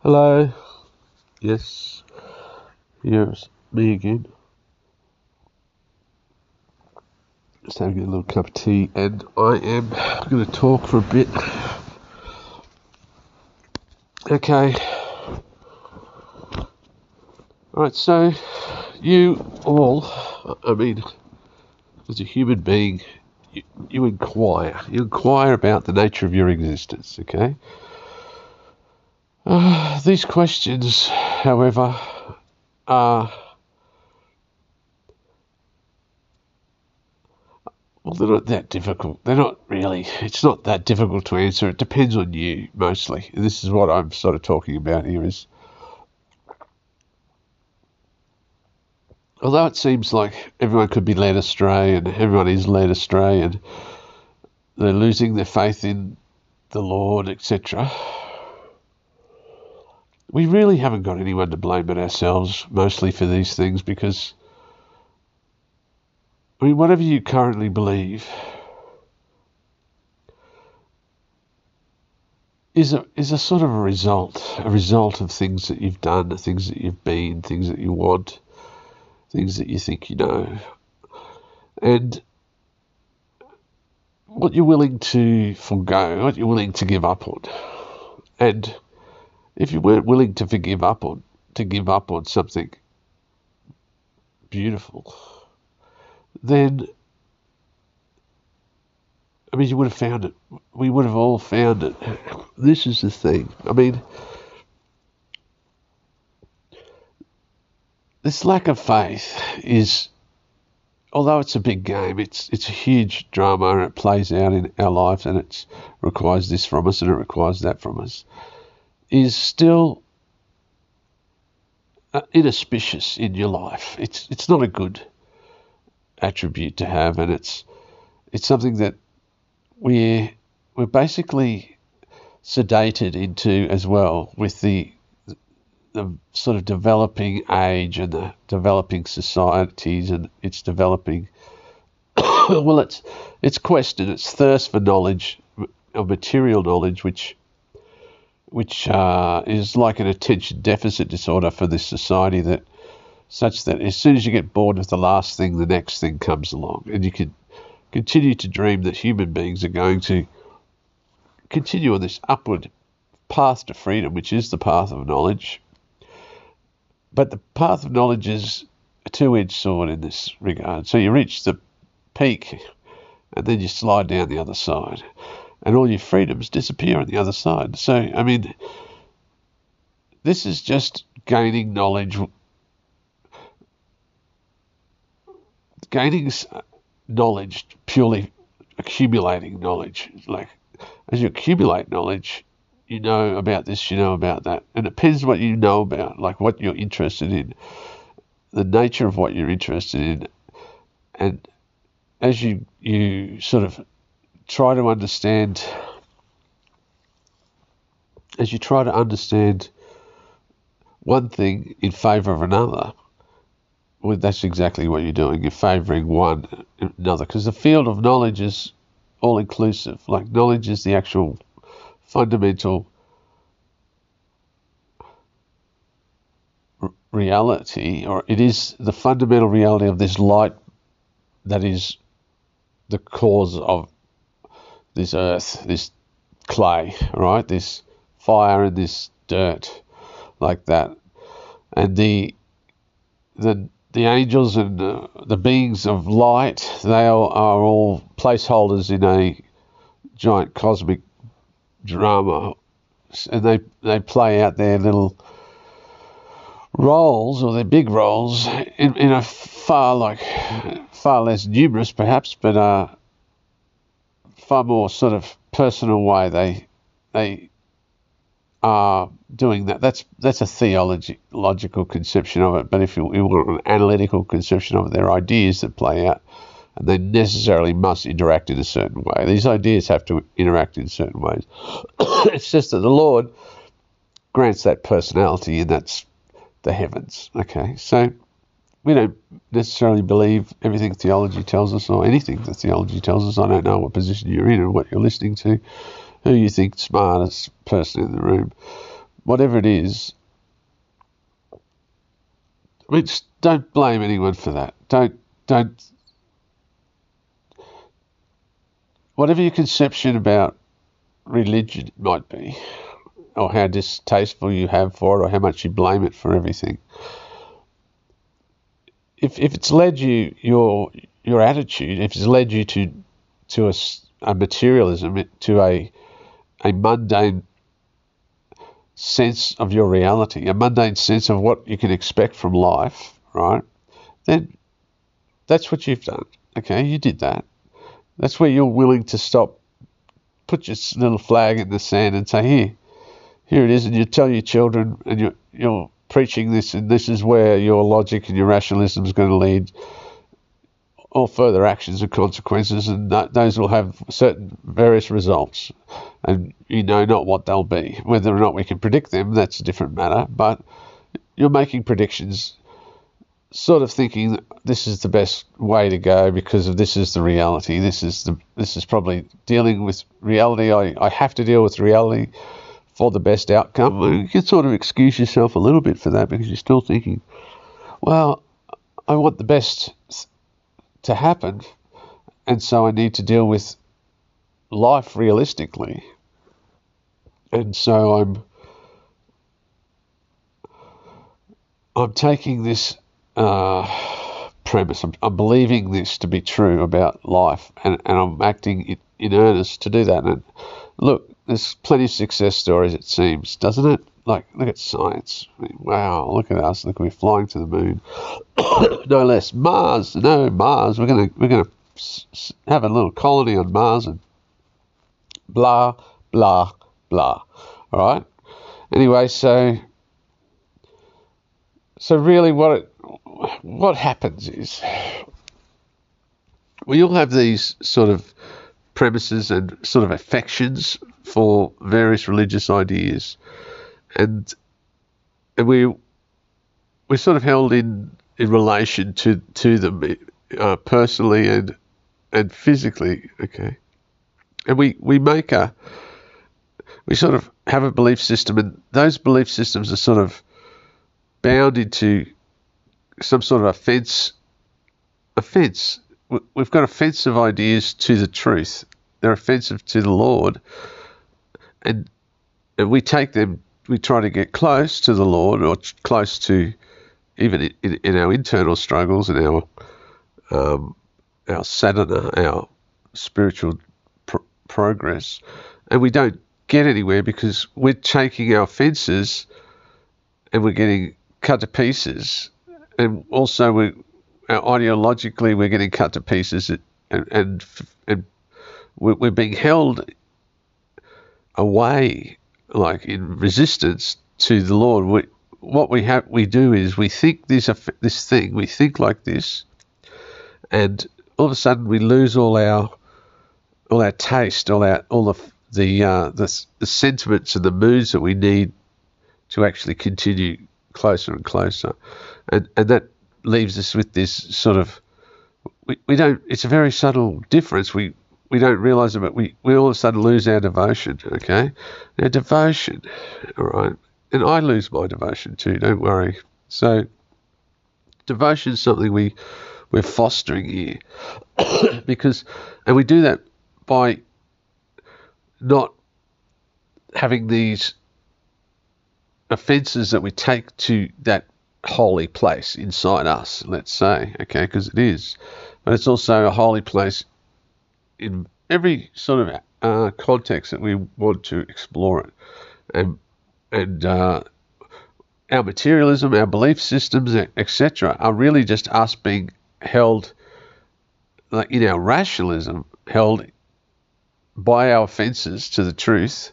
Hello. Yes. Yes, me again. Just having a little cup of tea, and I am going to talk for a bit. Okay. Alright, so you all, I mean, as a human being, you, you inquire. You inquire about the nature of your existence, okay? Uh, these questions, however, are. Well, they're not that difficult. They're not really. It's not that difficult to answer. It depends on you mostly. This is what I'm sort of talking about here. Is although it seems like everyone could be led astray and everyone is led astray and they're losing their faith in the Lord, etc. We really haven't got anyone to blame but ourselves, mostly for these things, because I mean, whatever you currently believe is a is a sort of a result, a result of things that you've done, things that you've been, things that you want things that you think you know, and what you're willing to forego, what you're willing to give up on. And if you weren't willing to forgive up on, to give up on something beautiful, then I mean, you would have found it. We would have all found it. This is the thing. I mean, this lack of faith is, although it's a big game, it's it's a huge drama and it plays out in our lives and it requires this from us and it requires that from us, is still uh, inauspicious in your life. It's it's not a good attribute to have, and it's it's something that we're we're basically sedated into as well with the the sort of developing age and the developing societies and its developing well its its quest and its thirst for knowledge of material knowledge which which uh, is like an attention deficit disorder for this society that such that as soon as you get bored with the last thing the next thing comes along and you can continue to dream that human beings are going to continue on this upward path to freedom which is the path of knowledge but the path of knowledge is a two edged sword in this regard. So you reach the peak and then you slide down the other side. And all your freedoms disappear on the other side. So, I mean, this is just gaining knowledge, gaining knowledge, purely accumulating knowledge. Like, as you accumulate knowledge, you know about this, you know about that. And it depends what you know about, like what you're interested in, the nature of what you're interested in. And as you, you sort of try to understand, as you try to understand one thing in favour of another, well, that's exactly what you're doing. You're favouring one another because the field of knowledge is all inclusive. Like knowledge is the actual fundamental reality, or it is the fundamental reality of this light that is the cause of this earth, this clay, right? This fire and this dirt, like that, and the the the angels and the, the beings of light, they are, are all placeholders in a giant cosmic drama, and they they play out their little roles or their big roles in, in a far like far less numerous perhaps, but uh, far more sort of personal way. They they are doing that. That's that's a theology logical conception of it. But if you, you want an analytical conception of it, there are ideas that play out and they necessarily must interact in a certain way. These ideas have to interact in certain ways. it's just that the Lord grants that personality, and that's the heavens. Okay, so we don't necessarily believe everything theology tells us or anything that theology tells us. I don't know what position you're in and what you're listening to, who you think smartest person in the room. whatever it is. Mean, don't blame anyone for that. Don't don't. Whatever your conception about religion might be, or how distasteful you have for it, or how much you blame it for everything. If if it's led you your your attitude, if it's led you to to a, a materialism, to a a mundane sense of your reality, a mundane sense of what you can expect from life, right? Then that's what you've done. Okay, you did that. That's where you're willing to stop, put your little flag in the sand and say, here, here it is, and you tell your children, and you're, you're preaching this, and this is where your logic and your rationalism is going to lead all further actions and consequences, and that, those will have certain various results, and you know not what they'll be. Whether or not we can predict them, that's a different matter. But you're making predictions, sort of thinking this is the best way to go because of this is the reality. This is the this is probably dealing with reality. I, I have to deal with reality for the best outcome. You can sort of excuse yourself a little bit for that because you're still thinking, well, I want the best to happen. And so I need to deal with life realistically. And so I'm I'm taking this uh, premise, I'm, I'm, believing this to be true about life, and, and I'm acting in, in earnest to do that. And look, there's plenty of success stories, it seems, doesn't it? Like, look at science. I mean, wow, look at us. Look, we're flying to the moon. no less. Mars. No, Mars. We're going to we're gonna have a little colony on Mars and blah, blah, blah. All right? Anyway, so so really what it, what happens is we all have these sort of premises and sort of affections for various religious ideas and and we we're sort of held in in relation to to them uh, personally and and physically. Okay, and we we make a we sort of have a belief system, and those belief systems are sort of bound into some sort of offense. Offense. We've got offensive ideas to the truth. They're offensive to the Lord, and and we take them we try to get close to the Lord or close to even in, in our internal struggles and our um, our sadhana, our spiritual pr- progress, and we don't get anywhere because we're taking our fences and we're getting cut to pieces, and also we ideologically we're getting cut to pieces, and and, and we're being held away like in resistance to the Lord, we, what we have we do is we think this this thing, we think like this, and all of a sudden we lose all our all our taste, all our all the the uh, the, the sentiments and the moods that we need to actually continue closer and closer, and and that leaves us with this sort of we, we don't. It's a very subtle difference. We we don't realize it, but we, we all of a sudden lose our devotion, okay? Our devotion, all right? And I lose my devotion too, don't worry. So, devotion is something we, we're fostering here. because, and we do that by not having these offenses that we take to that holy place inside us, let's say, okay, because it is. But it's also a holy place in every sort of uh, context that we want to explore it, and and uh, our materialism, our belief systems, etc., are really just us being held, like in our rationalism, held by our offences to the truth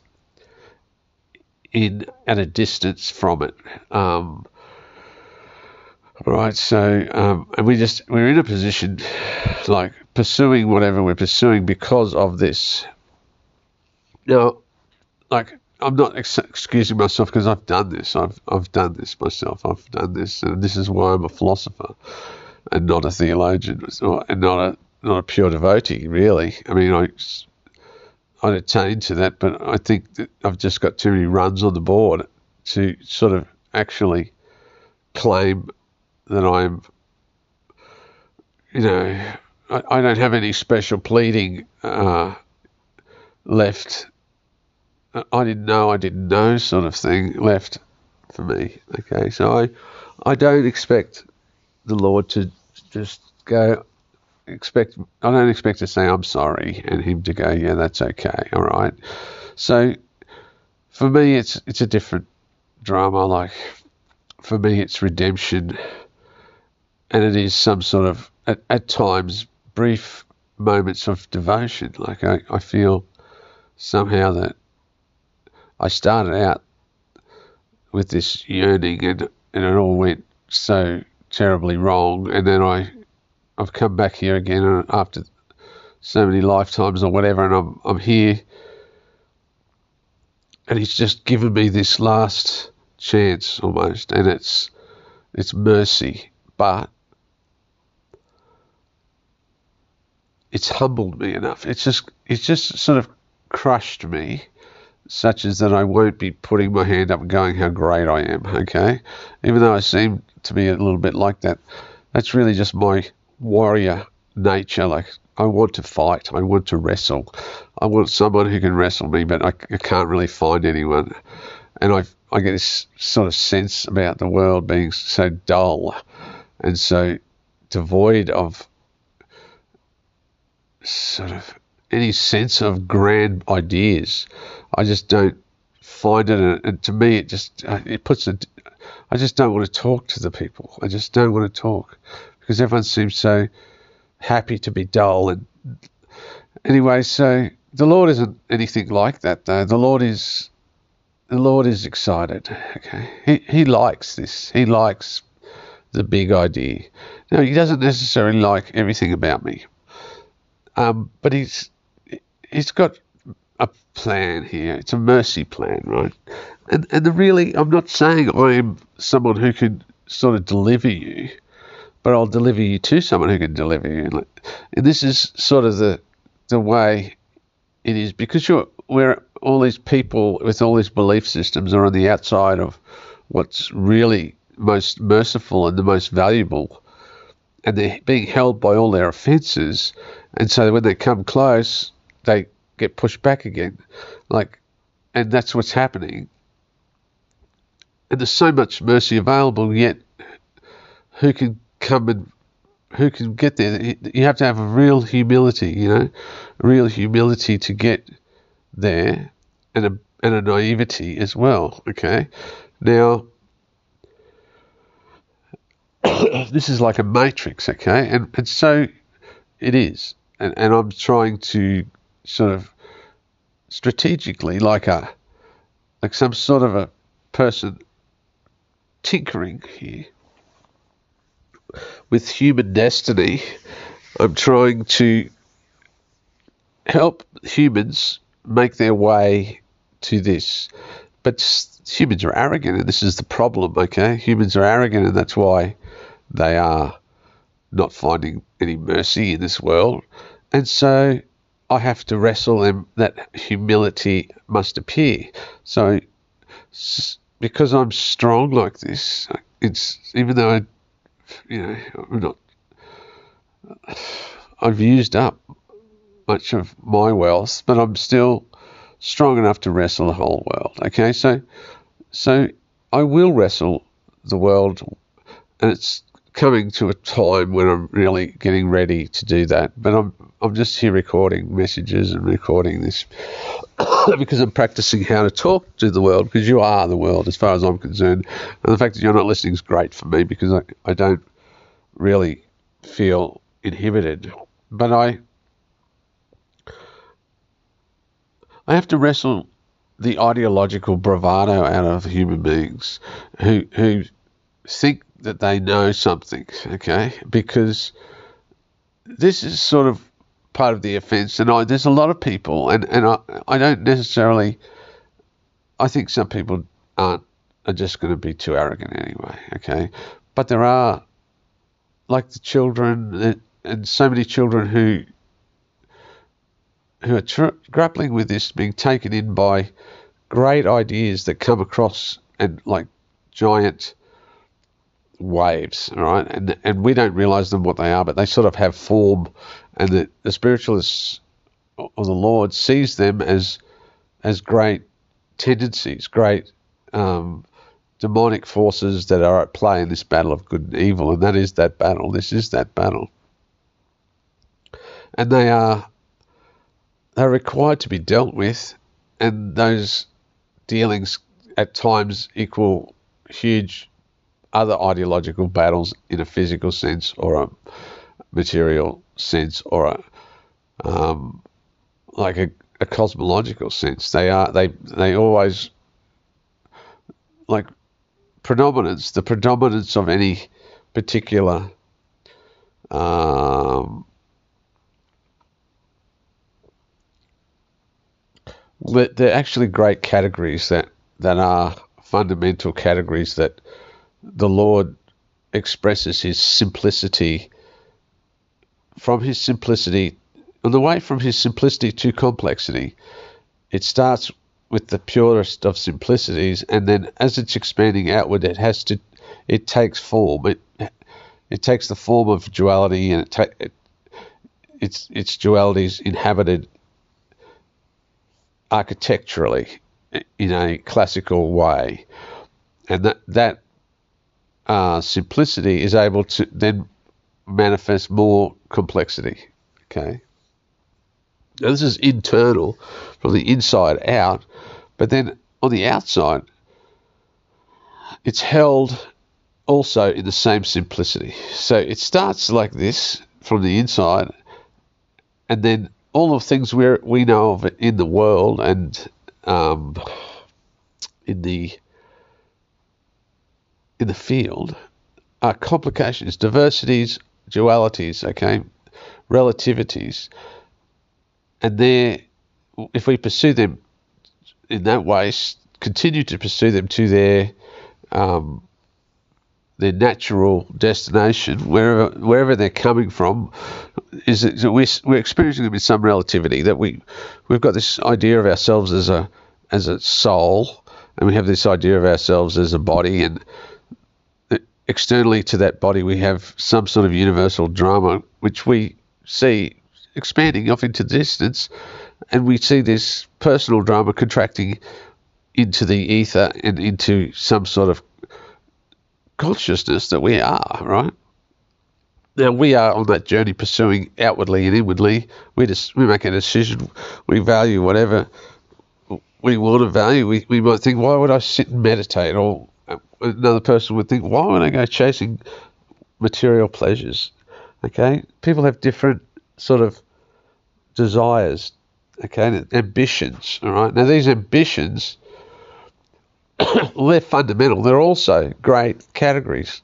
in at a distance from it. Um, right, so um, and we just we're in a position like pursuing whatever we're pursuing because of this. Now, like I'm not ex- excusing myself because I've done this. I've I've done this myself. I've done this, and this is why I'm a philosopher and not a theologian, and not a not a pure devotee. Really, I mean, I I attain to that, but I think I've just got too many runs on the board to sort of actually claim that I'm, you know, I, I don't have any special pleading uh, left. I didn't know, I didn't know, sort of thing left for me. Okay, so I, I don't expect the Lord to just go. Expect I don't expect to say I'm sorry and him to go, yeah, that's okay, all right. So for me, it's it's a different drama. Like for me, it's redemption, and it is some sort of at, at times brief moments of devotion. Like I, I feel somehow that I started out with this yearning, and and it all went so terribly wrong, and then I I've come back here again after so many lifetimes or whatever, and I'm I'm here. And he's just given me this last chance almost, and it's it's mercy, but it's humbled me enough. It's just it's just sort of crushed me, such as that I won't be putting my hand up and going how great I am. Okay, even though I seem to be a little bit like that, that's really just my warrior nature. Like I want to fight. I want to wrestle. I want someone who can wrestle me, but I, I can't really find anyone. And I I get this sort of sense about the world being so dull and so devoid of sort of any sense of grand ideas. I just don't find it, and to me, it just uh, it puts a. I just don't want to talk to the people. I just don't want to talk because everyone seems so happy to be dull. And anyway, so the Lord isn't anything like that, though. The Lord is the Lord is excited. Okay, he he likes this. He likes the big idea. Now he doesn't necessarily like everything about me, um, but he's he's got a plan here. It's a mercy plan, right? And and the really, I'm not saying I'm someone who can sort of deliver you but I'll deliver you to someone who can deliver you. And this is sort of the the way it is because you're where all these people with all these belief systems are on the outside of what's really most merciful and the most valuable, and they're being held by all their offences, and so when they come close, they get pushed back again, like, and that's what's happening. And there's so much mercy available, yet who can come and who can get there. You have to have a real humility, you know, real humility to get there, and a and a naivety as well. Okay, now this is like a matrix. Okay, and and so it is, and and I'm trying to sort of strategically, like a like some sort of a person tinkering here with human destiny, I'm trying to help humans make their way to this. But humans are arrogant, and this is the problem, okay? Humans are arrogant, and that's why they are not finding any mercy in this world. And so I have to wrestle them that humility must appear. So because I'm strong like this, it's even though I you know, I'm not. I've used up much of my wealth, but I'm still strong enough to wrestle the whole world. Okay, so so I will wrestle the world, and it's coming to a time when I'm really getting ready to do that. But I'm I'm just here recording messages and recording this because I'm practicing how to talk to the world because you are the world as far as I'm concerned. And the fact that you're not listening is great for me because I, I don't really feel inhibited. But I I have to wrestle the ideological bravado out of human beings who who think that they know something, okay? Because this is sort of part of the offence, and I, there's a lot of people, and, and I, I don't necessarily, I think some people aren't, are just going to be too arrogant anyway, okay? But there are like the children and so many children who who are tr- grappling with this, being taken in by great ideas that come across and like giant waves, right? And and we don't realize them what they are, but they sort of have form, and the, the spiritualists or the Lord sees them as as great tendencies, great um, demonic forces that are at play in this battle of good and evil, and that is that battle. This is that battle, and they are they're required to be dealt with, and those dealings at times equal huge other ideological battles in a physical sense or a material sense or a um, like a, a cosmological sense. They are they they always like predominance, the predominance of any particular um, they're actually great categories that, that are fundamental categories that the Lord expresses his simplicity from his simplicity on the way from his simplicity to complexity. It starts with the purest of simplicities, and then as it's expanding outward, it has to, it takes form. It it takes the form of duality, and it, ta- it its its duality is inhabited architecturally in a classical way, and that that uh, simplicity is able to then manifest more complexity. Okay. Now this is internal, from the inside out, but then on the outside, it's held also in the same simplicity. So it starts like this from the inside, and then all the things we we know of in the world and um, in the in the field are complications, diversities, dualities, okay, relativities, and there, if we pursue them in that way, continue to pursue them to their um, their natural destination, wherever wherever they're coming from, is that we're, we're experiencing them in some relativity. That we we've got this idea of ourselves as a as a soul, and we have this idea of ourselves as a body, and externally to that body, we have some sort of universal drama, which we see expanding off into distance, and we see this personal drama contracting into the ether and into some sort of consciousness that we are, right? Now we are on that journey pursuing outwardly and inwardly. We just we make a decision. We value whatever we want to value. We, we might think, why would I sit and meditate? Or another person would think, why would I go chasing material pleasures? Okay, people have different sort of desires. Okay, ambitions. All right. Now these ambitions, they're fundamental. They're also great categories.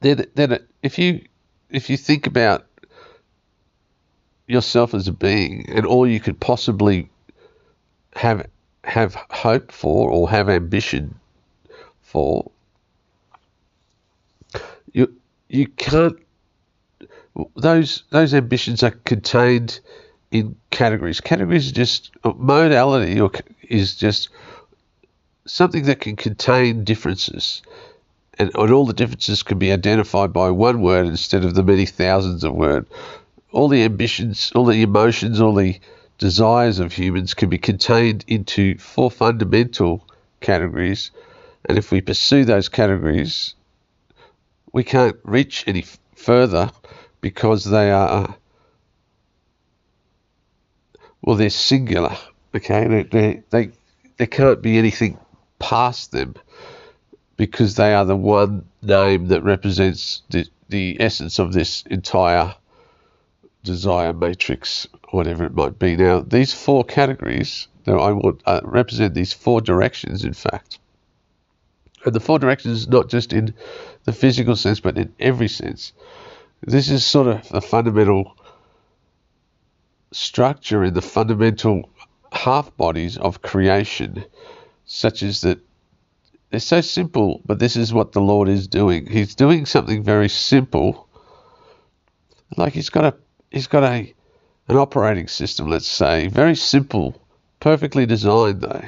Then, then if you if you think about yourself as a being and all you could possibly have have hope for or have ambition for, you you can't. Those those ambitions are contained in categories. Categories are just modality or is just something that can contain differences. And, and all the differences can be identified by one word instead of the many thousands of words. All the ambitions, all the emotions, all the desires of humans can be contained into four fundamental categories, and if we pursue those categories, we can't reach any further because they are well, they're singular. Okay, they they they, there can't be anything past them because they are the one name that represents the the essence of this entire desire matrix, whatever it might be. Now, these four categories, that I would uh, represent these four directions, in fact. And the four directions, not just in the physical sense, but in every sense. This is sort of the fundamental structure in the fundamental half bodies of creation, such as that they're so simple, but this is what the Lord is doing. He's doing something very simple. Like he's got a he's got a an operating system, let's say, very simple, perfectly designed though.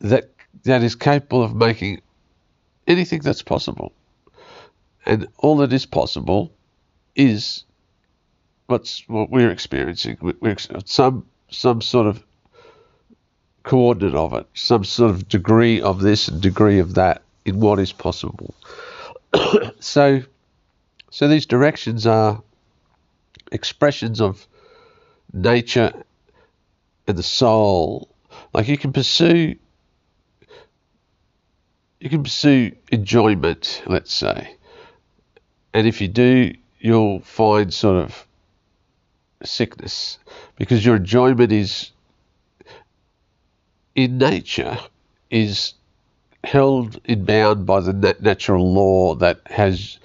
that that is capable of making anything that's possible. And all that is possible is what's what we're experiencing. We're some some sort of coordinate of it, some sort of degree of this and degree of that in what is possible. so, so these directions are expressions of nature and the soul. Like you can pursue, you can pursue enjoyment, let's say, and if you do, you'll find sort of sickness because your enjoyment is in nature is held in bound by the nat- natural law that has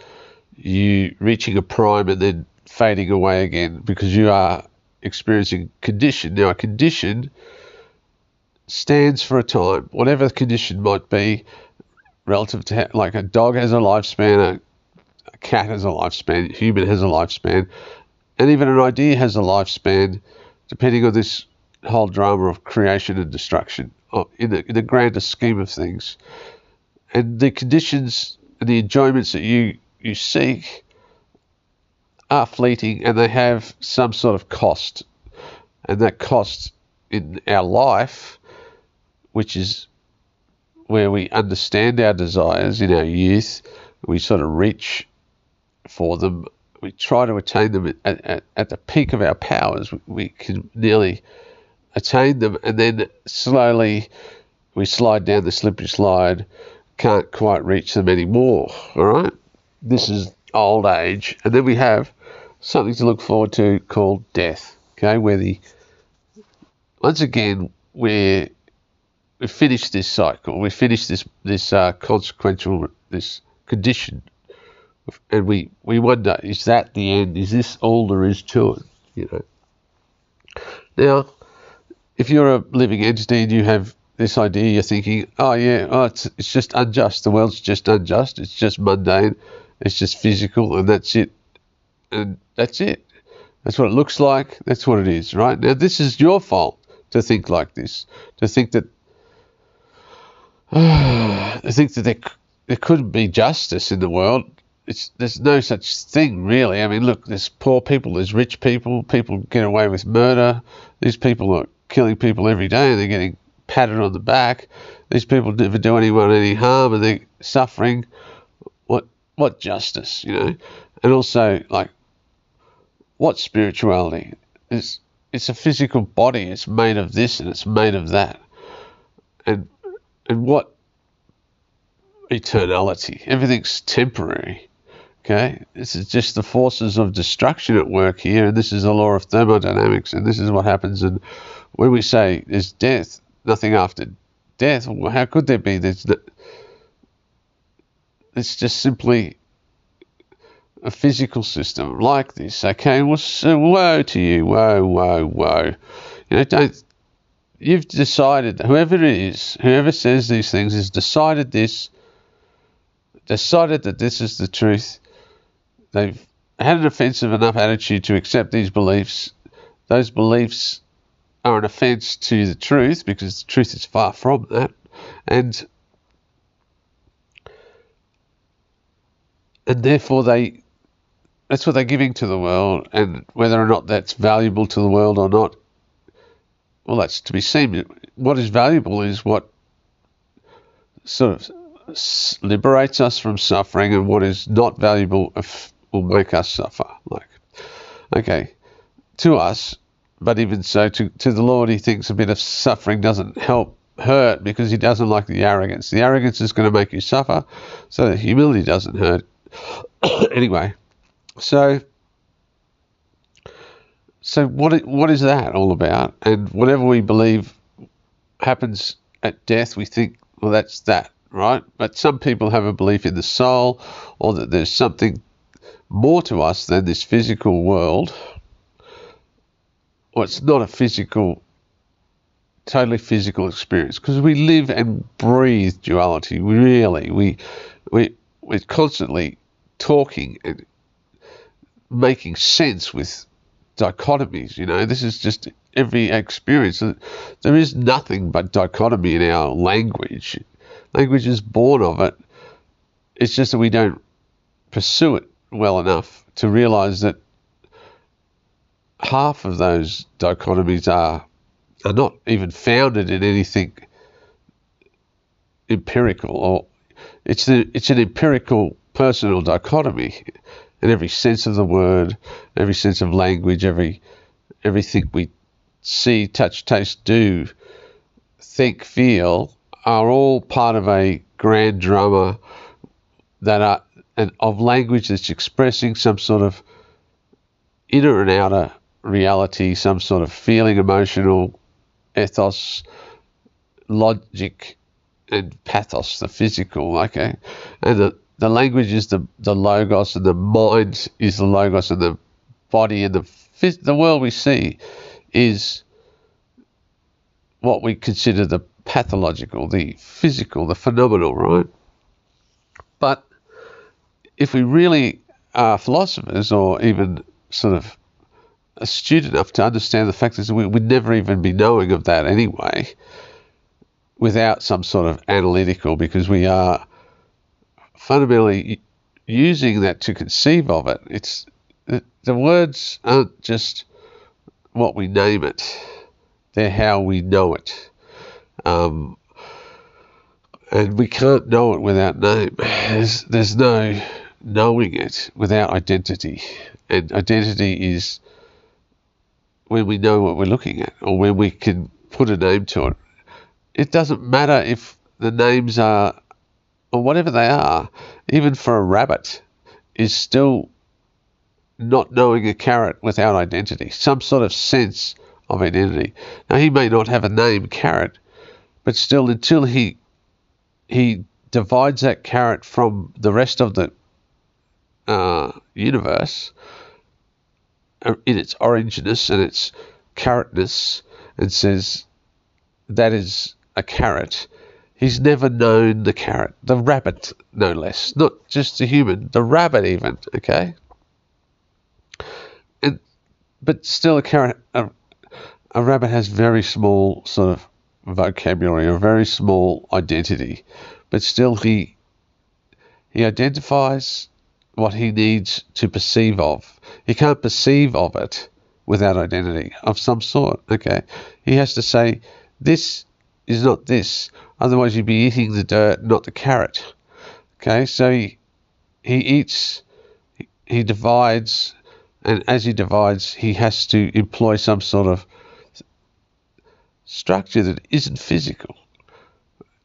you reaching a prime and then fading away again because you are experiencing condition. Now, a condition stands for a time, whatever the condition might be, relative to like a dog has a lifespan, a, a cat has a lifespan, a human has a lifespan, and even an idea has a lifespan, depending on this whole drama of creation and destruction uh, in the, in the grander scheme of things. And the conditions and the enjoyments that you, you seek are fleeting and they have some sort of cost. And that cost in our life, which is where we understand our desires in our youth, we sort of reach for them, we try to attain them at, at, at the peak of our powers. We, we can nearly attain them, and then slowly we slide down the slippery slide, can't quite reach them anymore. All right, this is old age, and then we have something to look forward to called death. Okay, where the once again we're we finish this cycle, we finish this this uh, consequential this condition, and we we wonder is that the end? Is this all there is to it? You know. Now, if you're a living entity and you have this idea, you're thinking, oh yeah, oh it's it's just unjust. The world's just unjust. It's just mundane. It's just physical, and that's it. And that's it. That's what it looks like. That's what it is, right? Now this is your fault to think like this. To think that, uh, to think that there there couldn't be justice in the world. It's, there's no such thing really. I mean, look, there's poor people, there's rich people. People get away with murder. These people are killing people every day and they're getting patted on the back. These people never do anyone any harm and they're suffering. What what justice, you know? And also like what spirituality? It's it's a physical body. It's made of this and it's made of that. And and what eternality? Everything's temporary. Okay, this is just the forces of destruction at work here, and this is the law of thermodynamics, and this is what happens. And when we say there's death, nothing after death, well, how could there be? There's it's just simply a physical system like this. Okay, well, so uh, woe to you, woe, woe, woe. You know, don't. You've decided, whoever it is, whoever says these things, has decided this, decided that this is the truth. They've had an offensive enough attitude to accept these beliefs. Those beliefs are an offence to the truth because the truth is far from that, and and therefore they that's what they're giving to the world, and whether or not that's valuable to the world or not, well, that's to be seen. What is valuable is what sort of liberates us from suffering, and what is not valuable uh, will make us suffer. Like, okay, to us, but even so, to, to the Lord, he thinks a bit of suffering doesn't help hurt because he doesn't like the arrogance. The arrogance is going to make you suffer, so the humility doesn't hurt. anyway, so so what what is that all about? And whatever we believe happens at death, we think, well, that's that, right? But some people have a belief in the soul, or that there's something more to us than this physical world well, it's not a physical, totally physical experience because we live and breathe duality. Really, we, we, we're constantly talking and making sense with dichotomies. You know, this is just every experience. There is nothing but dichotomy in our language. Language is born of it. It's just that we don't pursue it well enough to realize that half of those dichotomies are are not even founded in anything empirical or it's the, it's an empirical personal dichotomy in every sense of the word, every sense of language, every everything we see, touch, taste, do, think, feel are all part of a grand drama that are and of language that's expressing some sort of inner and outer reality, some sort of feeling, emotional ethos, logic, and pathos, the physical. Okay, and the the language is the the logos, and the mind is the logos, and the body and the the world we see is what we consider the pathological, the physical, the phenomenal, right? But if we really are philosophers or even sort of astute enough to understand the fact that we would never even be knowing of that anyway without some sort of analytical because we are fundamentally using that to conceive of it. It's the words aren't just what we name it; they're how we know it. Um, and we can't know it without name. There's there's no knowing it without identity, and identity is when we know what we're looking at, or when we can put a name to it. It doesn't matter if the names are or whatever they are, even for a rabbit, is still not knowing a carrot without identity, some sort of sense of identity. Now he may not have a name carrot, but still until he he divides that carrot from the rest of the uh, universe uh, in its orangeness and its carrotness and says that is a carrot He's never known the carrot, the rabbit, no less. Not just the human, the rabbit, even. Okay. And but still, a carrot, a, a rabbit has very small sort of vocabulary, a very small identity, but still he he identifies what he needs to perceive of. He can't perceive of it without identity of some sort. Okay, he has to say this is not this Otherwise, you'd be eating the dirt, not the carrot. Okay, so he, he eats, he divides, and as he divides, he has to employ some sort of structure that isn't physical.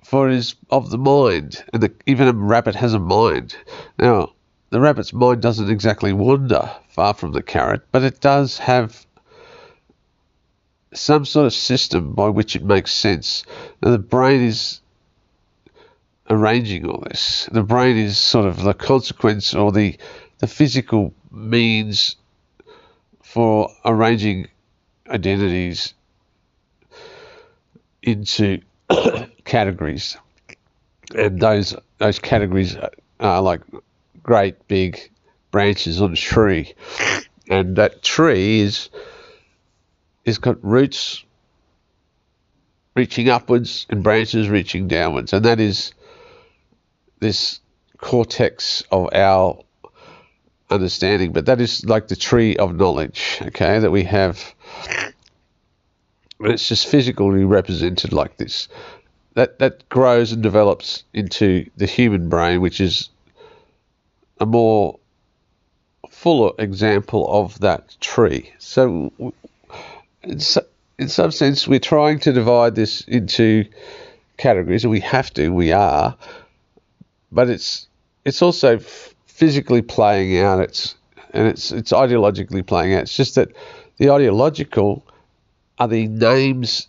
For it is of the mind, and the, even a rabbit has a mind. Now, the rabbit's mind doesn't exactly wander far from the carrot, but it does have some sort of system by which it makes sense. Now, the brain is arranging all this. The brain is sort of the consequence or the the physical means for arranging identities into categories, and those those categories are like great big branches on a tree, and that tree is it's got roots reaching upwards and branches reaching downwards, and that is this cortex of our understanding. But that is like the tree of knowledge, okay, that we have. And it's just physically represented like this. That that grows and develops into the human brain, which is a more fuller example of that tree. So in, some sense, we're trying to divide this into categories, and we have to, we are, but it's it's also f- physically playing out. It's and it's it's ideologically playing out. It's just that the ideological are the names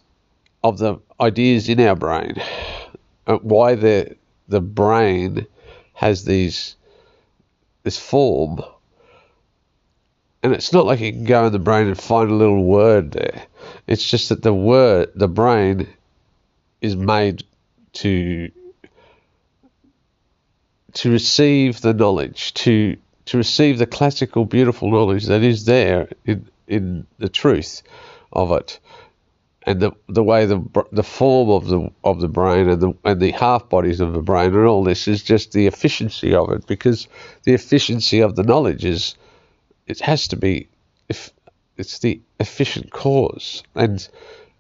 of the ideas in our brain. Uh, why the the brain has these this form and it's not like you can go in the brain and find a little word there. It's just that the word, the brain, is made to to receive the knowledge, to to receive the classical, beautiful knowledge that is there in in the truth of it, and the the way the the form of the of the brain and the and the half bodies of the brain and all this is just the efficiency of it because the efficiency of the knowledge is it has to be if it's the efficient cause. And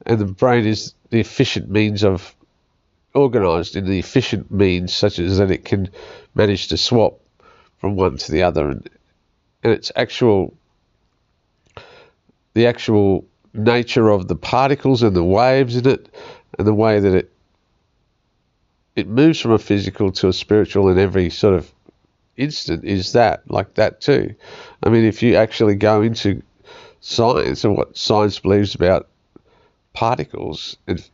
and the brain is the efficient means of organized in the efficient means such as that it can manage to swap from one to the other. And and its actual the actual nature of the particles and the waves in it and the way that it it moves from a physical to a spiritual in every sort of instant is that like that too i mean if you actually go into science and what science believes about particles and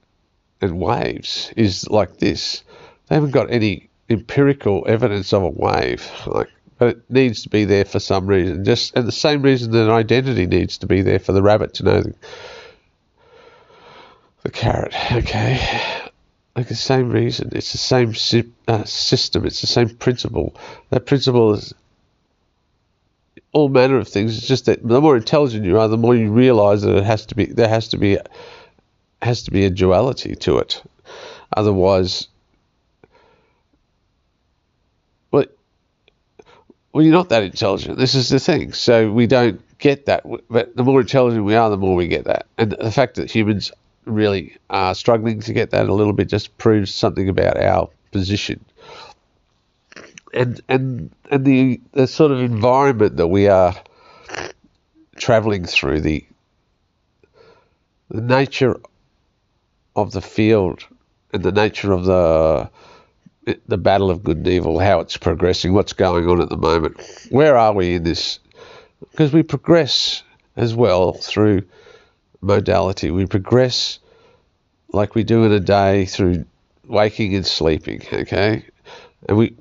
and waves is like this they haven't got any empirical evidence of a wave like but it needs to be there for some reason. Just and the same reason that identity needs to be there for the rabbit to know the, the carrot. Okay, like the same reason. It's the same uh, system. It's the same principle. That principle is all manner of things. It's just that the more intelligent you are, the more you realize that it has to be there has to be has to be a duality to it. Otherwise, well, well, you're not that intelligent. This is the thing. So we don't get that. But the more intelligent we are, the more we get that. And the fact that humans really are struggling to get that a little bit just proves something about our position. And and and the the sort of environment that we are traveling through, the the nature of the field and the nature of the the battle of good and evil, how it's progressing, what's going on at the moment. Where are we in this? Because we progress as well through modality. We progress like we do in a day through waking and sleeping, okay? And we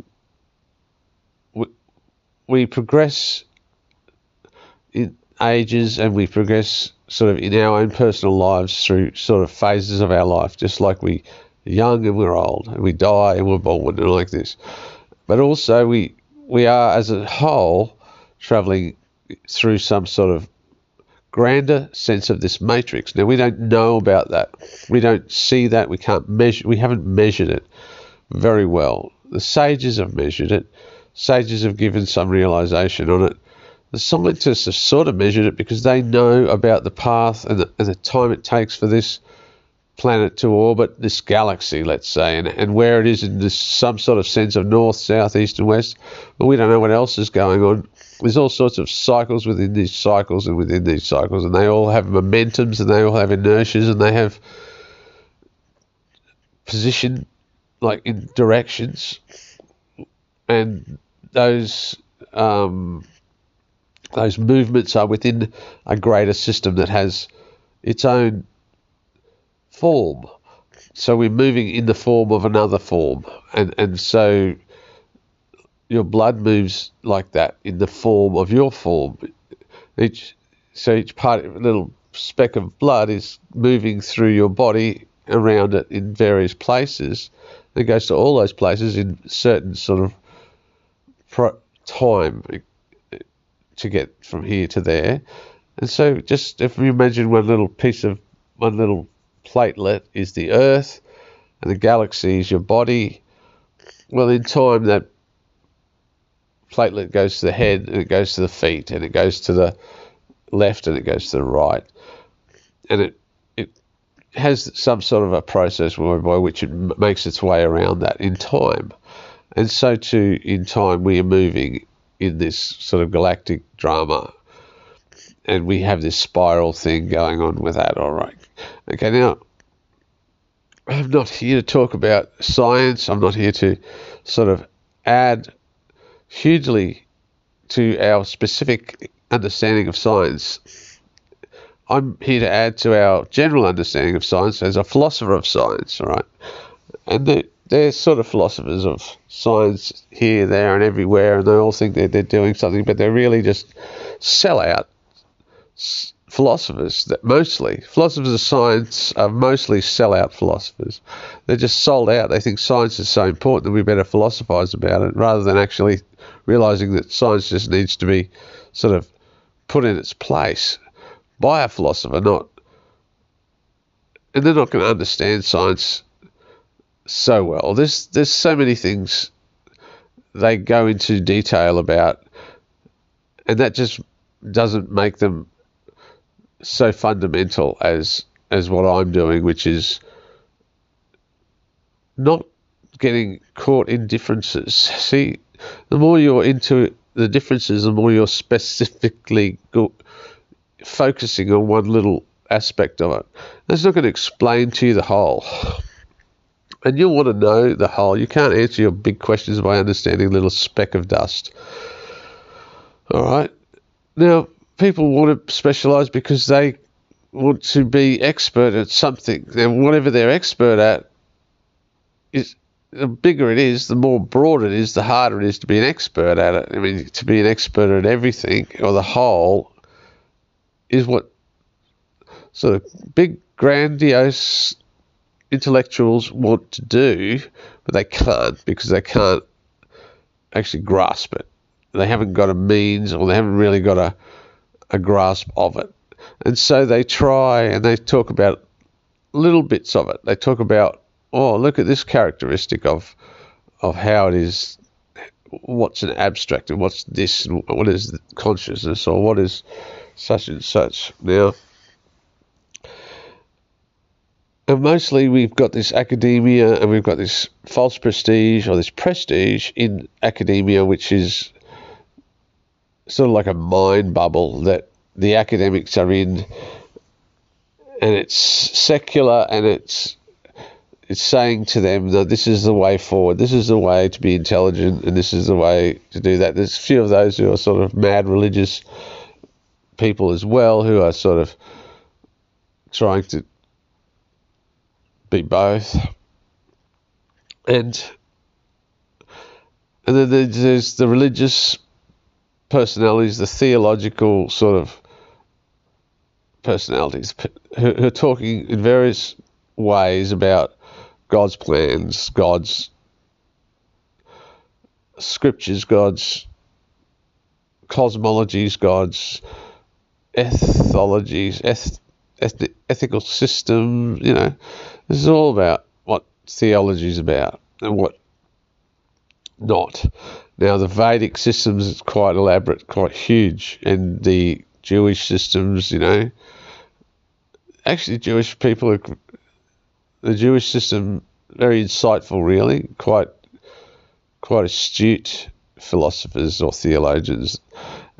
we, we progress in ages and we progress sort of in our own personal lives through sort of phases of our life, just like we are young and we're old, and we die and we're born, and like this. But also, we we are as a whole traveling through some sort of grander sense of this matrix. Now we don't know about that. We don't see that. We can't measure. We haven't measured it very well. The sages have measured it. Sages have given some realization on it. The scientists have sort of measured it because they know about the path and the, and the time it takes for this planet to orbit this galaxy, let's say, and, and where it is in this some sort of sense of north, south, east, and west. But we don't know what else is going on. There's all sorts of cycles within these cycles and within these cycles, and they all have momentums and they all have inertias and they have position, like in directions, and those um, those movements are within a greater system that has its own form. So we're moving in the form of another form, and and so your blood moves like that in the form of your form. Each so each part, little speck of blood is moving through your body around it in various places. It goes to all those places in certain sort of pro- time to get from here to there. And so, just if you imagine one little piece of one little platelet is the Earth, and the galaxy is your body. Well, in time, that platelet goes to the head, and it goes to the feet, and it goes to the left, and it goes to the right, and it it has some sort of a process by which it makes its way around that in time, and so too in time we are moving in this sort of galactic drama and we have this spiral thing going on with that. All right. Okay, now I'm not here to talk about science. I'm not here to sort of add hugely to our specific understanding of science. I'm here to add to our general understanding of science as a philosopher of science, right? And they're, they're sort of philosophers of science here, there, and everywhere, and they all think that they're doing something, but they're really just sell out philosophers that mostly philosophers of science are mostly sell-out philosophers. They're just sold out. They think science is so important that we better philosophize about it, rather than actually realizing that science just needs to be sort of put in its place by a philosopher, not and they're not going to understand science so well. There's there's so many things they go into detail about, and that just doesn't make them so fundamental as as what I'm doing, which is not getting caught in differences. See, the more you're into the differences, the more you're specifically go- focusing on one little aspect of it. That's not going to explain to you the whole. And you'll want to know the whole. You can't answer your big questions by understanding a little speck of dust. All right. Now, people want to specialize because they want to be expert at something. And whatever they're expert at is the bigger it is, the more broad it is, the harder it is to be an expert at it. I mean, to be an expert at everything or the whole is what sort of big, grandiose intellectuals want to do, but they can't because they can't actually grasp it. They haven't got a means or they haven't really got a, a grasp of it. And so they try and they talk about little bits of it. They talk about, oh, look at this characteristic of of how it is what's an abstract and what's this and what is consciousness or what is such and such. Now and mostly we've got this academia and we've got this false prestige or this prestige in academia, which is sort of like a mind bubble that the academics are in, and it's secular and it's it's saying to them that this is the way forward, this is the way to be intelligent, and this is the way to do that. There's a few of those who are sort of mad religious people as well who are sort of trying to be both. And and then there's the religious personalities, the theological sort of personalities who, who are talking in various ways about God's plans, God's scriptures, God's cosmologies, God's ethologies, eth, eth, ethical system, you know, this is all about what theology is about and what not. Now, the Vedic systems is quite elaborate, quite huge, and the Jewish systems, you know, actually, Jewish people are the Jewish system very insightful, really, quite quite astute philosophers or theologians,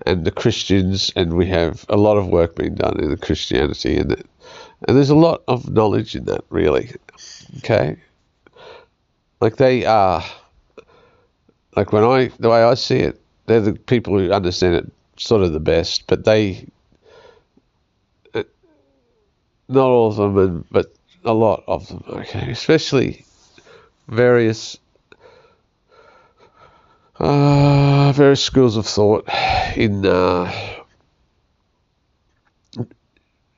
and the Christians, and we have a lot of work being done in the Christianity, and and there's a lot of knowledge in that, really. Okay? Like they are, like when I, the way I see it, they're the people who understand it sort of the best, but they, uh, not all of them, but a lot of them, okay? Especially various. Uh, various schools of thought in uh,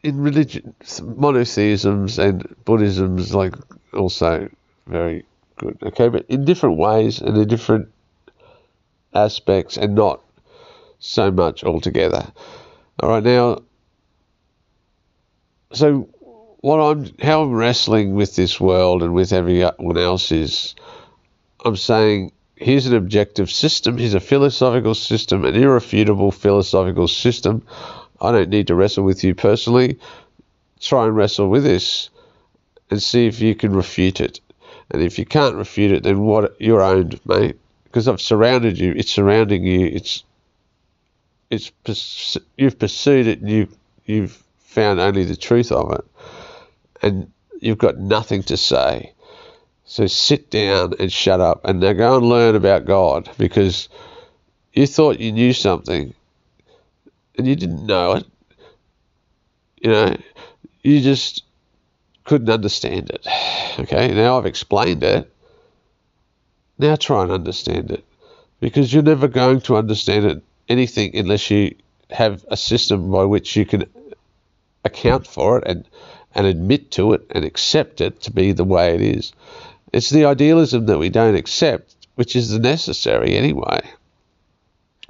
in religion, monotheisms and Buddhisms, like also very good. Okay, but in different ways and in different aspects, and not so much altogether. All right, now, so what I'm, how I'm wrestling with this world and with everyone else is, I'm saying here's an objective system, here's a philosophical system, an irrefutable philosophical system I don't need to wrestle with you personally. Try and wrestle with this and see if you can refute it. And if you can't refute it, then what you're owned, mate. Because I've surrounded you. It's surrounding you. It's it's you've pursued it and you you've found only the truth of it, and you've got nothing to say. So sit down and shut up, and now go and learn about God because you thought you knew something, and you didn't know it. You know, you just couldn't understand it. Okay, now I've explained it. Now try and understand it. Because you're never going to understand it, anything unless you have a system by which you can account for it and, and admit to it and accept it to be the way it is. It's the idealism that we don't accept, which is the necessary anyway.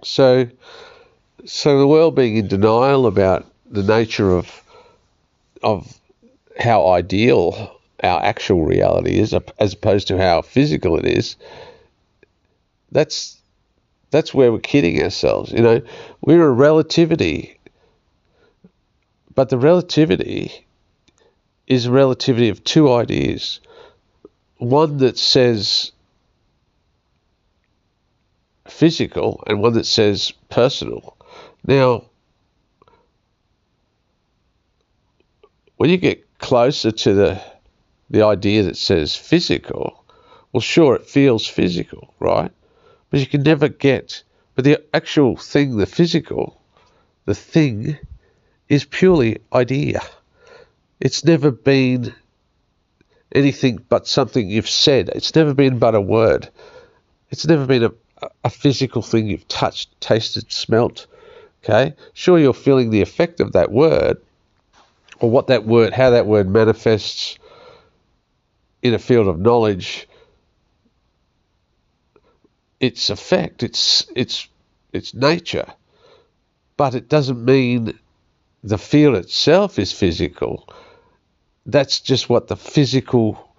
So so the world being in denial about the nature of of how ideal our actual reality is, as opposed to how physical it is, that's that's where we're kidding ourselves. You know, we're a relativity, but the relativity is relativity of two ideas. One that says physical and one that says personal. Now, when you get closer to the the idea that says physical, well, sure, it feels physical, right? But you can never get. But the actual thing, the physical, the thing, is purely idea. It's never been anything but something you've said. It's never been but a word. It's never been a, a physical thing you've touched, tasted, smelt. Okay? Sure, you're feeling the effect of that word, or what that word, how that word manifests in a field of knowledge, its effect, its its its nature, but it doesn't mean the field itself is physical. That's just what the physical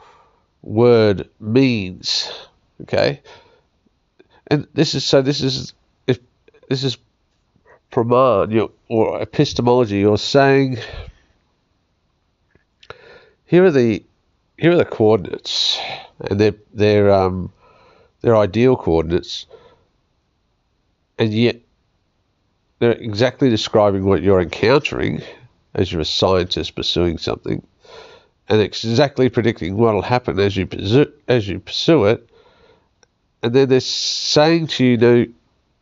word means. Okay, and this is so. This is if this is praman or epistemology. You're saying here are the here are the coordinates, and they're they're um, they're ideal coordinates, and yet they're exactly describing what you're encountering as you're a scientist pursuing something, and exactly predicting what will happen as you pursue, as you pursue it, and then they're saying to you, "No,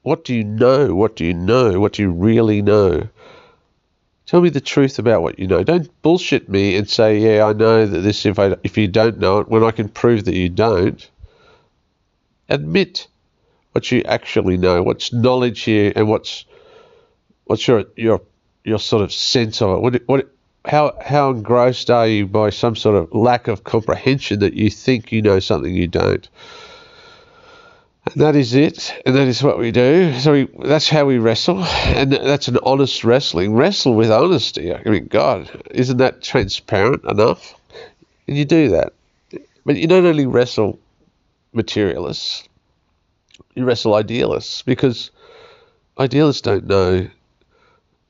what do you know? What do you know? What do you really know?" Tell me the truth about what you know. Don't bullshit me and say, "Yeah, I know that this." If I if you don't know it, when I can prove that you don't, admit what you actually know. What's knowledge here, and what's what's your your your sort of sense of it? What what how how engrossed are you by some sort of lack of comprehension that you think you know something you don't? And that is it, and that is what we do. So we, that's how we wrestle, and that's an honest wrestling. Wrestle with honesty. I mean, God, isn't that transparent enough? And you do that, but you don't only wrestle materialists. You wrestle idealists because idealists don't know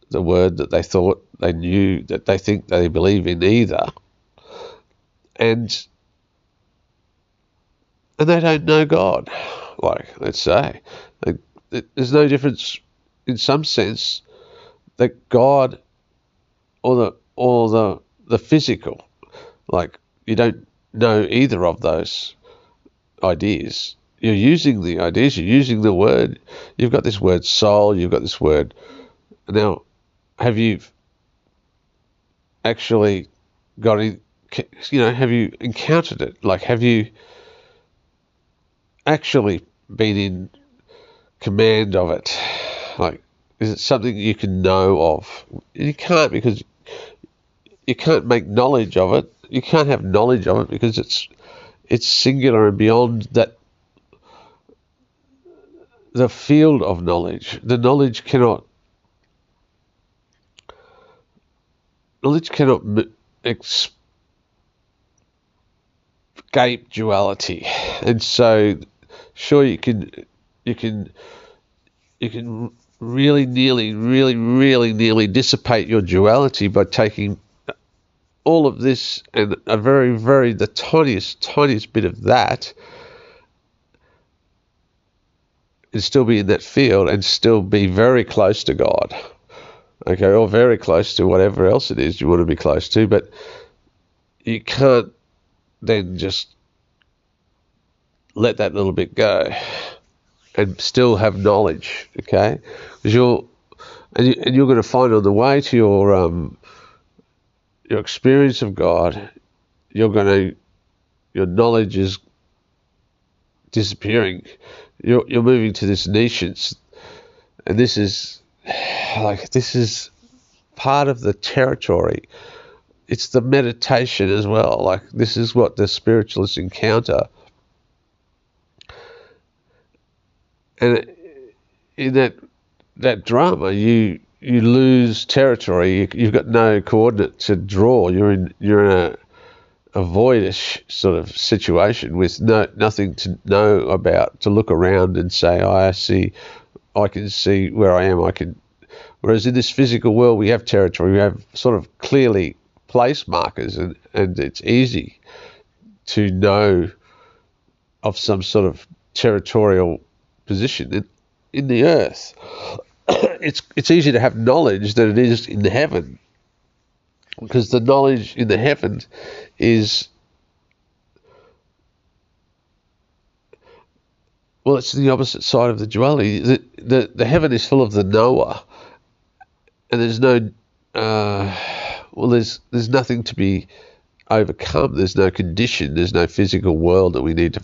the word that they thought they knew that they think they believe in either, and and they don't know God like, let's say. There's no difference, in some sense, that God or the or the the physical, like you don't know either of those ideas. You're using the ideas. You're using the word. You've got this word soul. You've got this word. Now, have you actually got in, you know, have you encountered it? Like, have you actually been in command of it? Like, is it something you can know of? You can't because you can't make knowledge of it. You can't have knowledge of it because it's it's singular and beyond that the field of knowledge. The knowledge cannot knowledge cannot escape duality, and so sure you can you can you can really nearly really really nearly dissipate your duality by taking all of this and a very very the tiniest tiniest bit of that and still be in that field and still be very close to God okay or very close to whatever else it is you want to be close to but you can't then just let that little bit go and still have knowledge, okay? Because you're and, you, and you're going to find on the way to your um, your experience of God, you're going to your knowledge is disappearing. You're you're moving to this niche, and this is like this is part of the territory. It's the meditation as well. Like this is what the spiritualists encounter and in that that drama, you you lose territory. You, have got no coordinate to draw. You're in you're in a a voidish sort of situation with no nothing to know about to look around and say oh, I see I can see where I am I can whereas in this physical world we have territory we have sort of clearly place markers and and it's easy to know of some sort of territorial position in, in the earth. It's it's easier to have knowledge than it is in the heaven because the knowledge in the heaven is well, it's the opposite side of the duality. The, the, the heaven is full of the knower, and there's no, uh, well, there's there's nothing to be overcome. There's no condition. There's no physical world that we need to.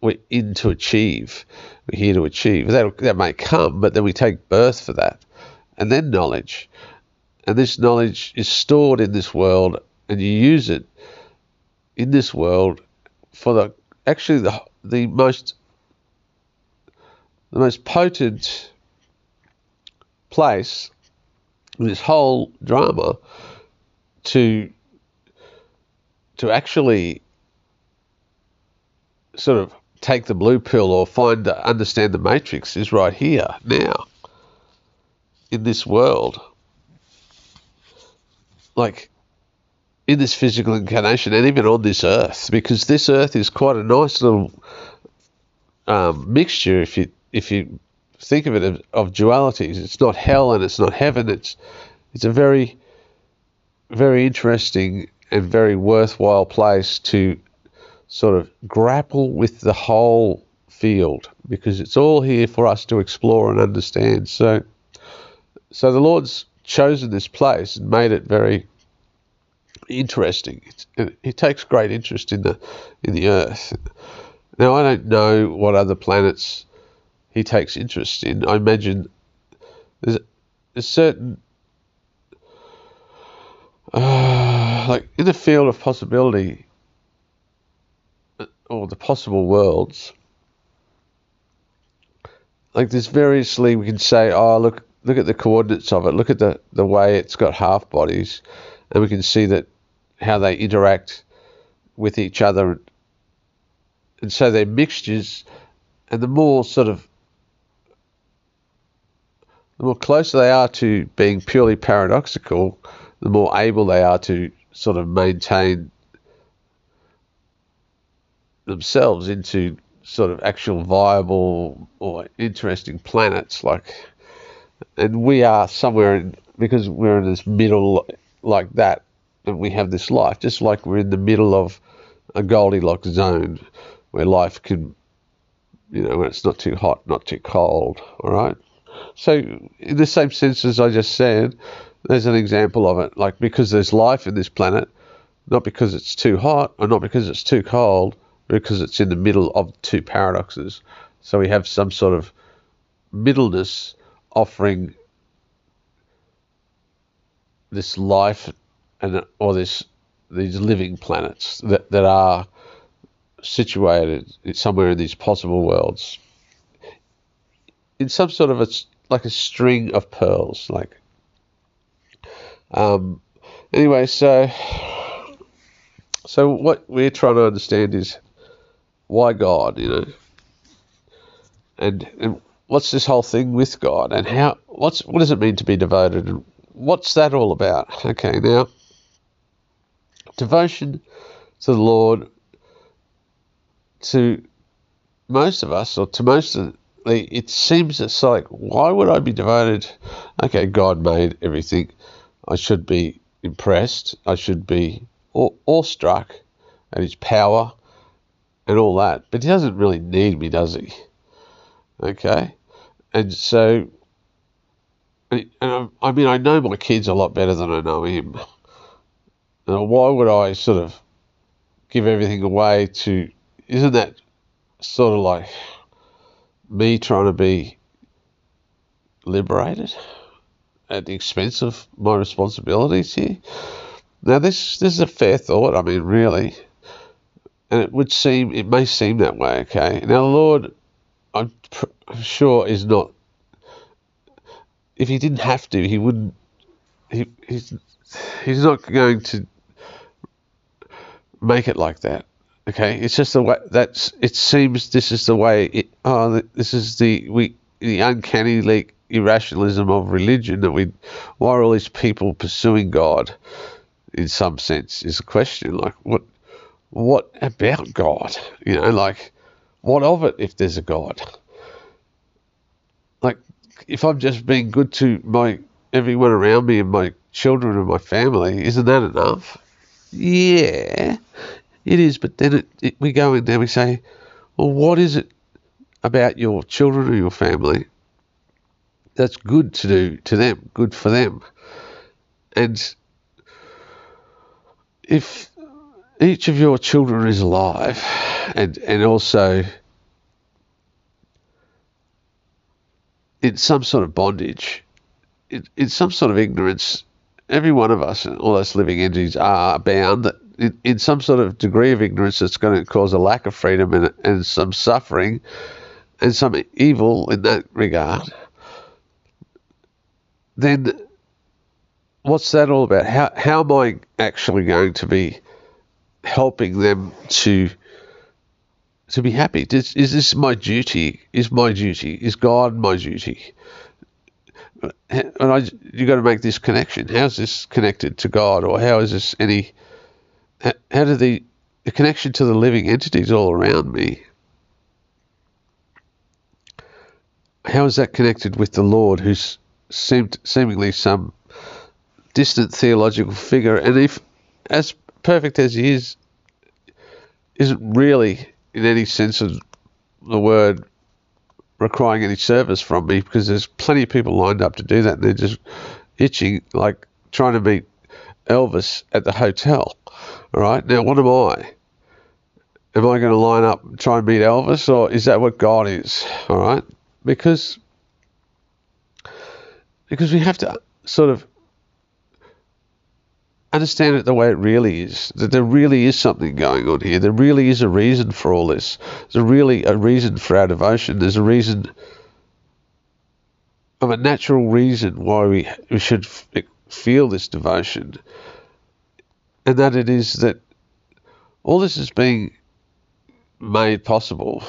We're in to achieve. We're here to achieve. That that may come, but then we take birth for that, and then knowledge and this knowledge is stored in this world, and you use it in this world for the actually the the most the most potent place in this whole drama to to actually sort of take the blue pill or find understand the matrix is right here now in this world like in this physical incarnation and even on this earth, because this earth is quite a nice little um, mixture. If you if you think of it of, of, dualities, it's not hell and it's not heaven. It's it's a very very interesting and very worthwhile place to sort of grapple with the whole field because it's all here for us to explore and understand. So so the Lord's chosen this place and made it very interesting. he takes great interest in the in the Earth. Now I don't know what other planets he takes interest in. I imagine there's a certain uh, like in the field of possibility or the possible worlds. Like there's variously we can say, oh look look at the coordinates of it, look at the, the way it's got half bodies, and we can see that how they interact with each other. And so they're mixtures, and the more sort of the more closer they are to being purely paradoxical, the more able they are to sort of maintain themselves into sort of actual viable or interesting planets like and we are somewhere in, because we're in this middle like that, and we have this life, just like we're in the middle of a Goldilocks zone where life can, you know, when it's not too hot, not too cold. All right. So, in the same sense as I just said, there's an example of it. Like because there's life in this planet, not because it's too hot or not because it's too cold, because it's in the middle of two paradoxes. So we have some sort of middleness offering this life and or this these living planets that, that are situated somewhere in these possible worlds in some sort of a like a string of pearls like um anyway so so what we're trying to understand is why God you know and and what's this whole thing with God and how what's what does it mean to be devoted and what's that all about? Okay, now devotion to the Lord to most of us or to most of it seems it's like why would I be devoted? Okay, God made everything. I should be impressed. I should be awestruck at His power and all that. But He doesn't really need me, does He? Okay, and so, and um, I, mean, I know my kids a lot better than I know him. Now, why would I sort of give everything away to? Isn't that sort of like me trying to be liberated at the expense of my responsibilities here? Now, this this is a fair thought. I mean, really, and it would seem it may seem that way. Okay, now, Lord I'm, I'm sure is not if he didn't have to, he wouldn't. He, he's he's not going to make it like that. Okay, it's just the way that's. It seems this is the way. It, oh, this is the we the uncanny like irrationalism of religion that we. Why are all these people pursuing God? In some sense, is a question like what what about God? You know, like what of it if there's a God? Like if I'm just being good to my everyone around me and my children and my family, isn't that enough? Yeah, it is. But then it, it, we go in there, we say, well, what is it about your children or your family that's good to do to them, good for them? And if each of your children is alive and, and also in some sort of bondage, in, in some sort of ignorance, every one of us, all us living entities, are bound in, some sort of degree of ignorance that's going to cause a lack of freedom and, and some suffering and some evil in that regard, then what's that all about? How, how am I actually going to be helping them to to be happy? Is, is this my duty? Is my duty? Is God my duty? And I, you've got to make this connection. How's this connected to God, or how is this any? How, do the the connection to the living entities all around me? How is that connected with the Lord, who's seemed seemingly some distant theological figure, and if as perfect as he is, isn't really in any sense of the word requiring any service from me because there's plenty of people lined up to do that and they're just itching like trying to meet Elvis at the hotel. All right, now what am I? Am I going to line up and try and meet Elvis, or is that what God is? All right, because because we have to sort of understand it the way it really is. That there really is something going on here. There really is a reason for all this. There's really a reason for our devotion. There's a reason, of a natural reason why we, we should feel this devotion. And that it is that all this is being made possible.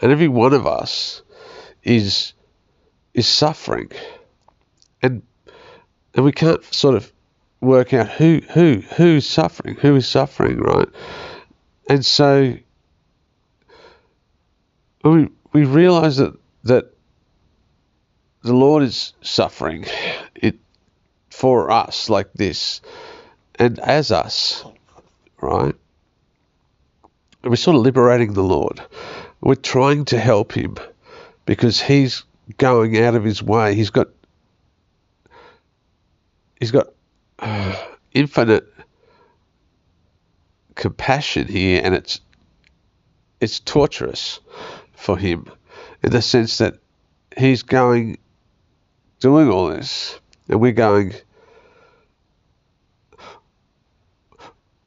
And every one of us is is suffering. And and we can't sort of work out who who who's suffering, who is suffering, right? And so we we realize that that the Lord is suffering it for us like this, and as us, right? And we're sort of liberating the Lord. We're trying to help him because he's going out of his way. He's got he's got uh, infinite compassion here, and it's it's torturous for him in the sense that he's going doing all this, and we're going.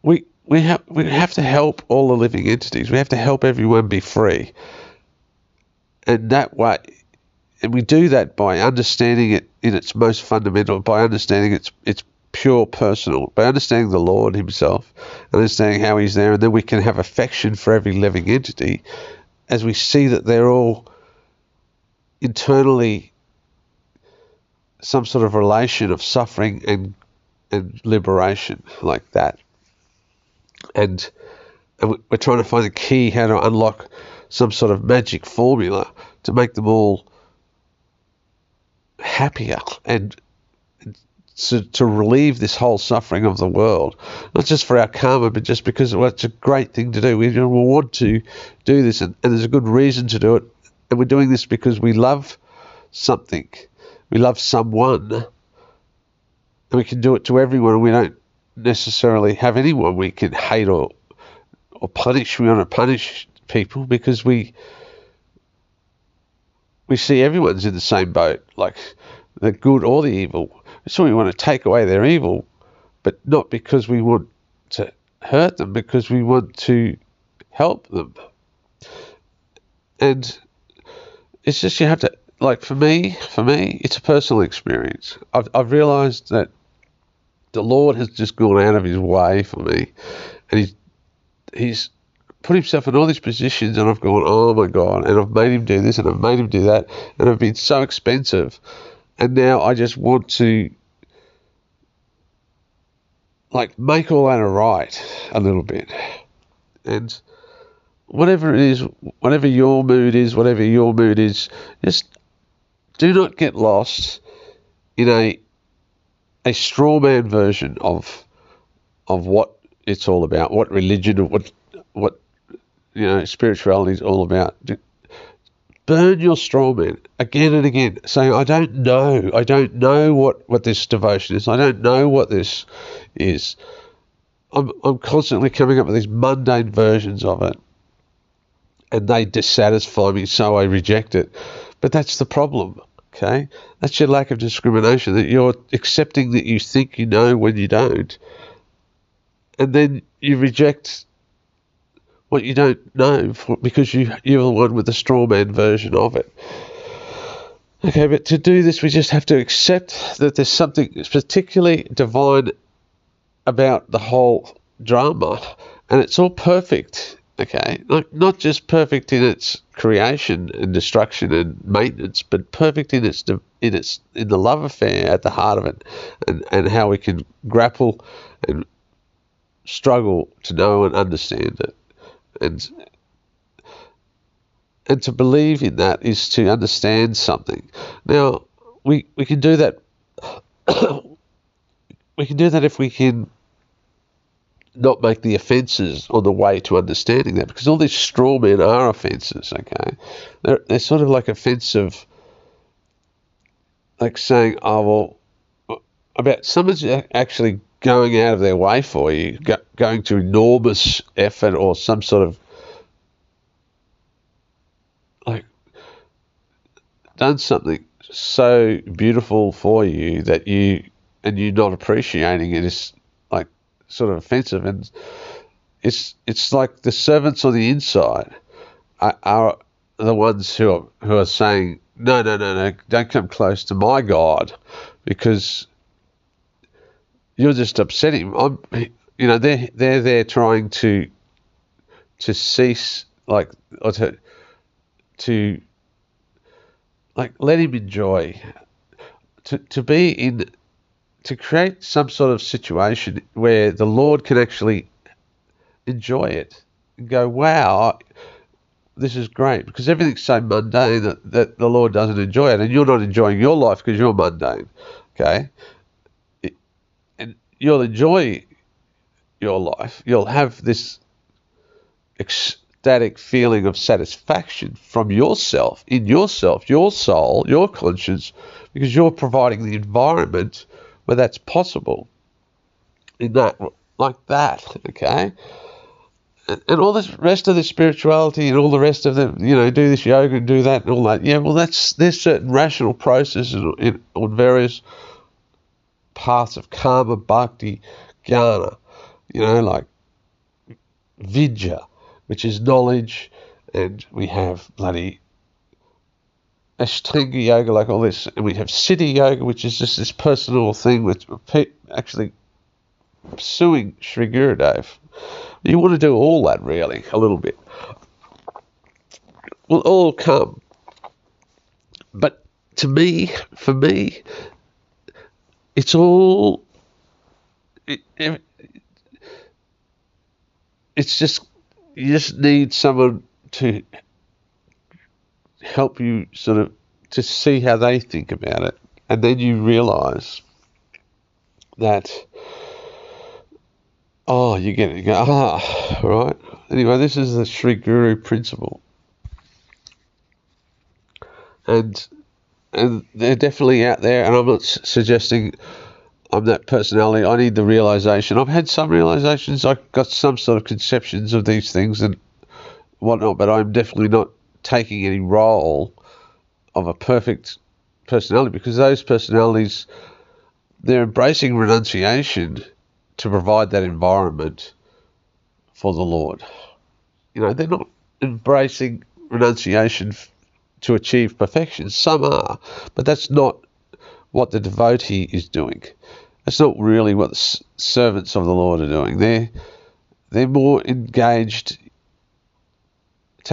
We we have we have to help all the living entities. We have to help everyone be free, and that way, and we do that by understanding it in its most fundamental, by understanding its its pure personal, by understanding the Lord Himself, understanding how He's there, and then we can have affection for every living entity as we see that they're all internally some sort of relation of suffering and and liberation like that. And, we're trying to find a key how to unlock some sort of magic formula to make them all happier and to, to relieve this whole suffering of the world, not just for our karma, but just because well, it's a great thing to do. We, we want to do this, and, and there's a good reason to do it. And we're doing this because we love something, we love someone, and we can do it to everyone, we don't necessarily have anyone we can hate or or punish. We want to punish people because we we see everyone's in the same boat, like the good or the evil. So we want to take away their evil, but not because we want to hurt them, because we want to help them. And it's just you have to like for me, for me, it's a personal experience. I've, I've realised that the Lord has just gone out of His way for me, and He's He's put Himself in all these positions, and I've gone, oh my God, and I've made Him do this, and I've made Him do that, and I've been so expensive, and now I just want to like make all that right a little bit, and whatever it is, whatever your mood is, whatever your mood is, just do not get lost in a a straw man version of of what it's all about, what religion, what what you know spirituality is all about. Burn your straw man again and again, saying, "I don't know, I don't know what what this devotion is. I don't know what this is." I'm I'm constantly coming up with these mundane versions of it, and they dissatisfy me, so I reject it. But that's the problem. Okay, that's your lack of discrimination. That you're accepting that you think you know when you don't, and then you reject what you don't know for, because you you're the one with the straw man version of it. Okay, but to do this, we just have to accept that there's something particularly divine about the whole drama, and it's all perfect okay. Like not just perfect in its creation and destruction and maintenance but perfect in its in its in the love affair at the heart of it and and how we can grapple and struggle to know and understand it. And and to believe in that is to understand something. Now we we can do that we can do that if we can not make the offences on the way to understanding that because all these straw men are offences, okay? They're, they're sort of like offensive, like saying, oh, well, about someone's actually going out of their way for you, go, going to enormous effort or some sort of like done something so beautiful for you that you and you're not appreciating it is sort of offensive, and it's it's like the servants on the inside are, the ones who are who are saying no, no, no, no, don't come close to my God, because you're just upsetting him. I'm, you know, they're they're there trying to to cease like or to to like let him enjoy to to be in to create some sort of situation where the Lord can actually enjoy it and go, wow, this is great because everything's so mundane that, that the Lord doesn't enjoy it and you're not enjoying your life because you're mundane. Okay? And you'll enjoy your life. You'll have this ecstatic feeling of satisfaction from yourself, in yourself, your soul, your conscience, because you're providing the environment where that's possible. In that like that okay? And, and all this rest of the spirituality and all the rest of the you know do this yoga and do that and all that. Yeah well that's there's certain rational processes in, on various paths of karma bhakti jnana you know like vidya which is knowledge and we have bloody Ashtanga yoga, like all this, and we have Siddha yoga, which is just this personal thing with actually pursuing Sri Gurudev. You want to do all that, really, a little bit. Will all come. But to me, for me, it's all. It, it, it's just you just need someone to help you sort of to see how they think about it. And then you realize that, oh, you get it. You go, ah, right. Anyway, this is the Sri Guru principle. And and they're definitely out there, and I'm not suggesting I'm that personality. I need the realization. I've had some realizations. I've got some sort of conceptions of these things and whatnot, but I'm definitely not taking any role of a perfect personality because those personalities they're embracing renunciation to provide that environment for the Lord. You know, they're not embracing renunciation to achieve perfection. Some are, but that's not what the devotee is doing. That's not really what the servants of the Lord are doing. They're they're more engaged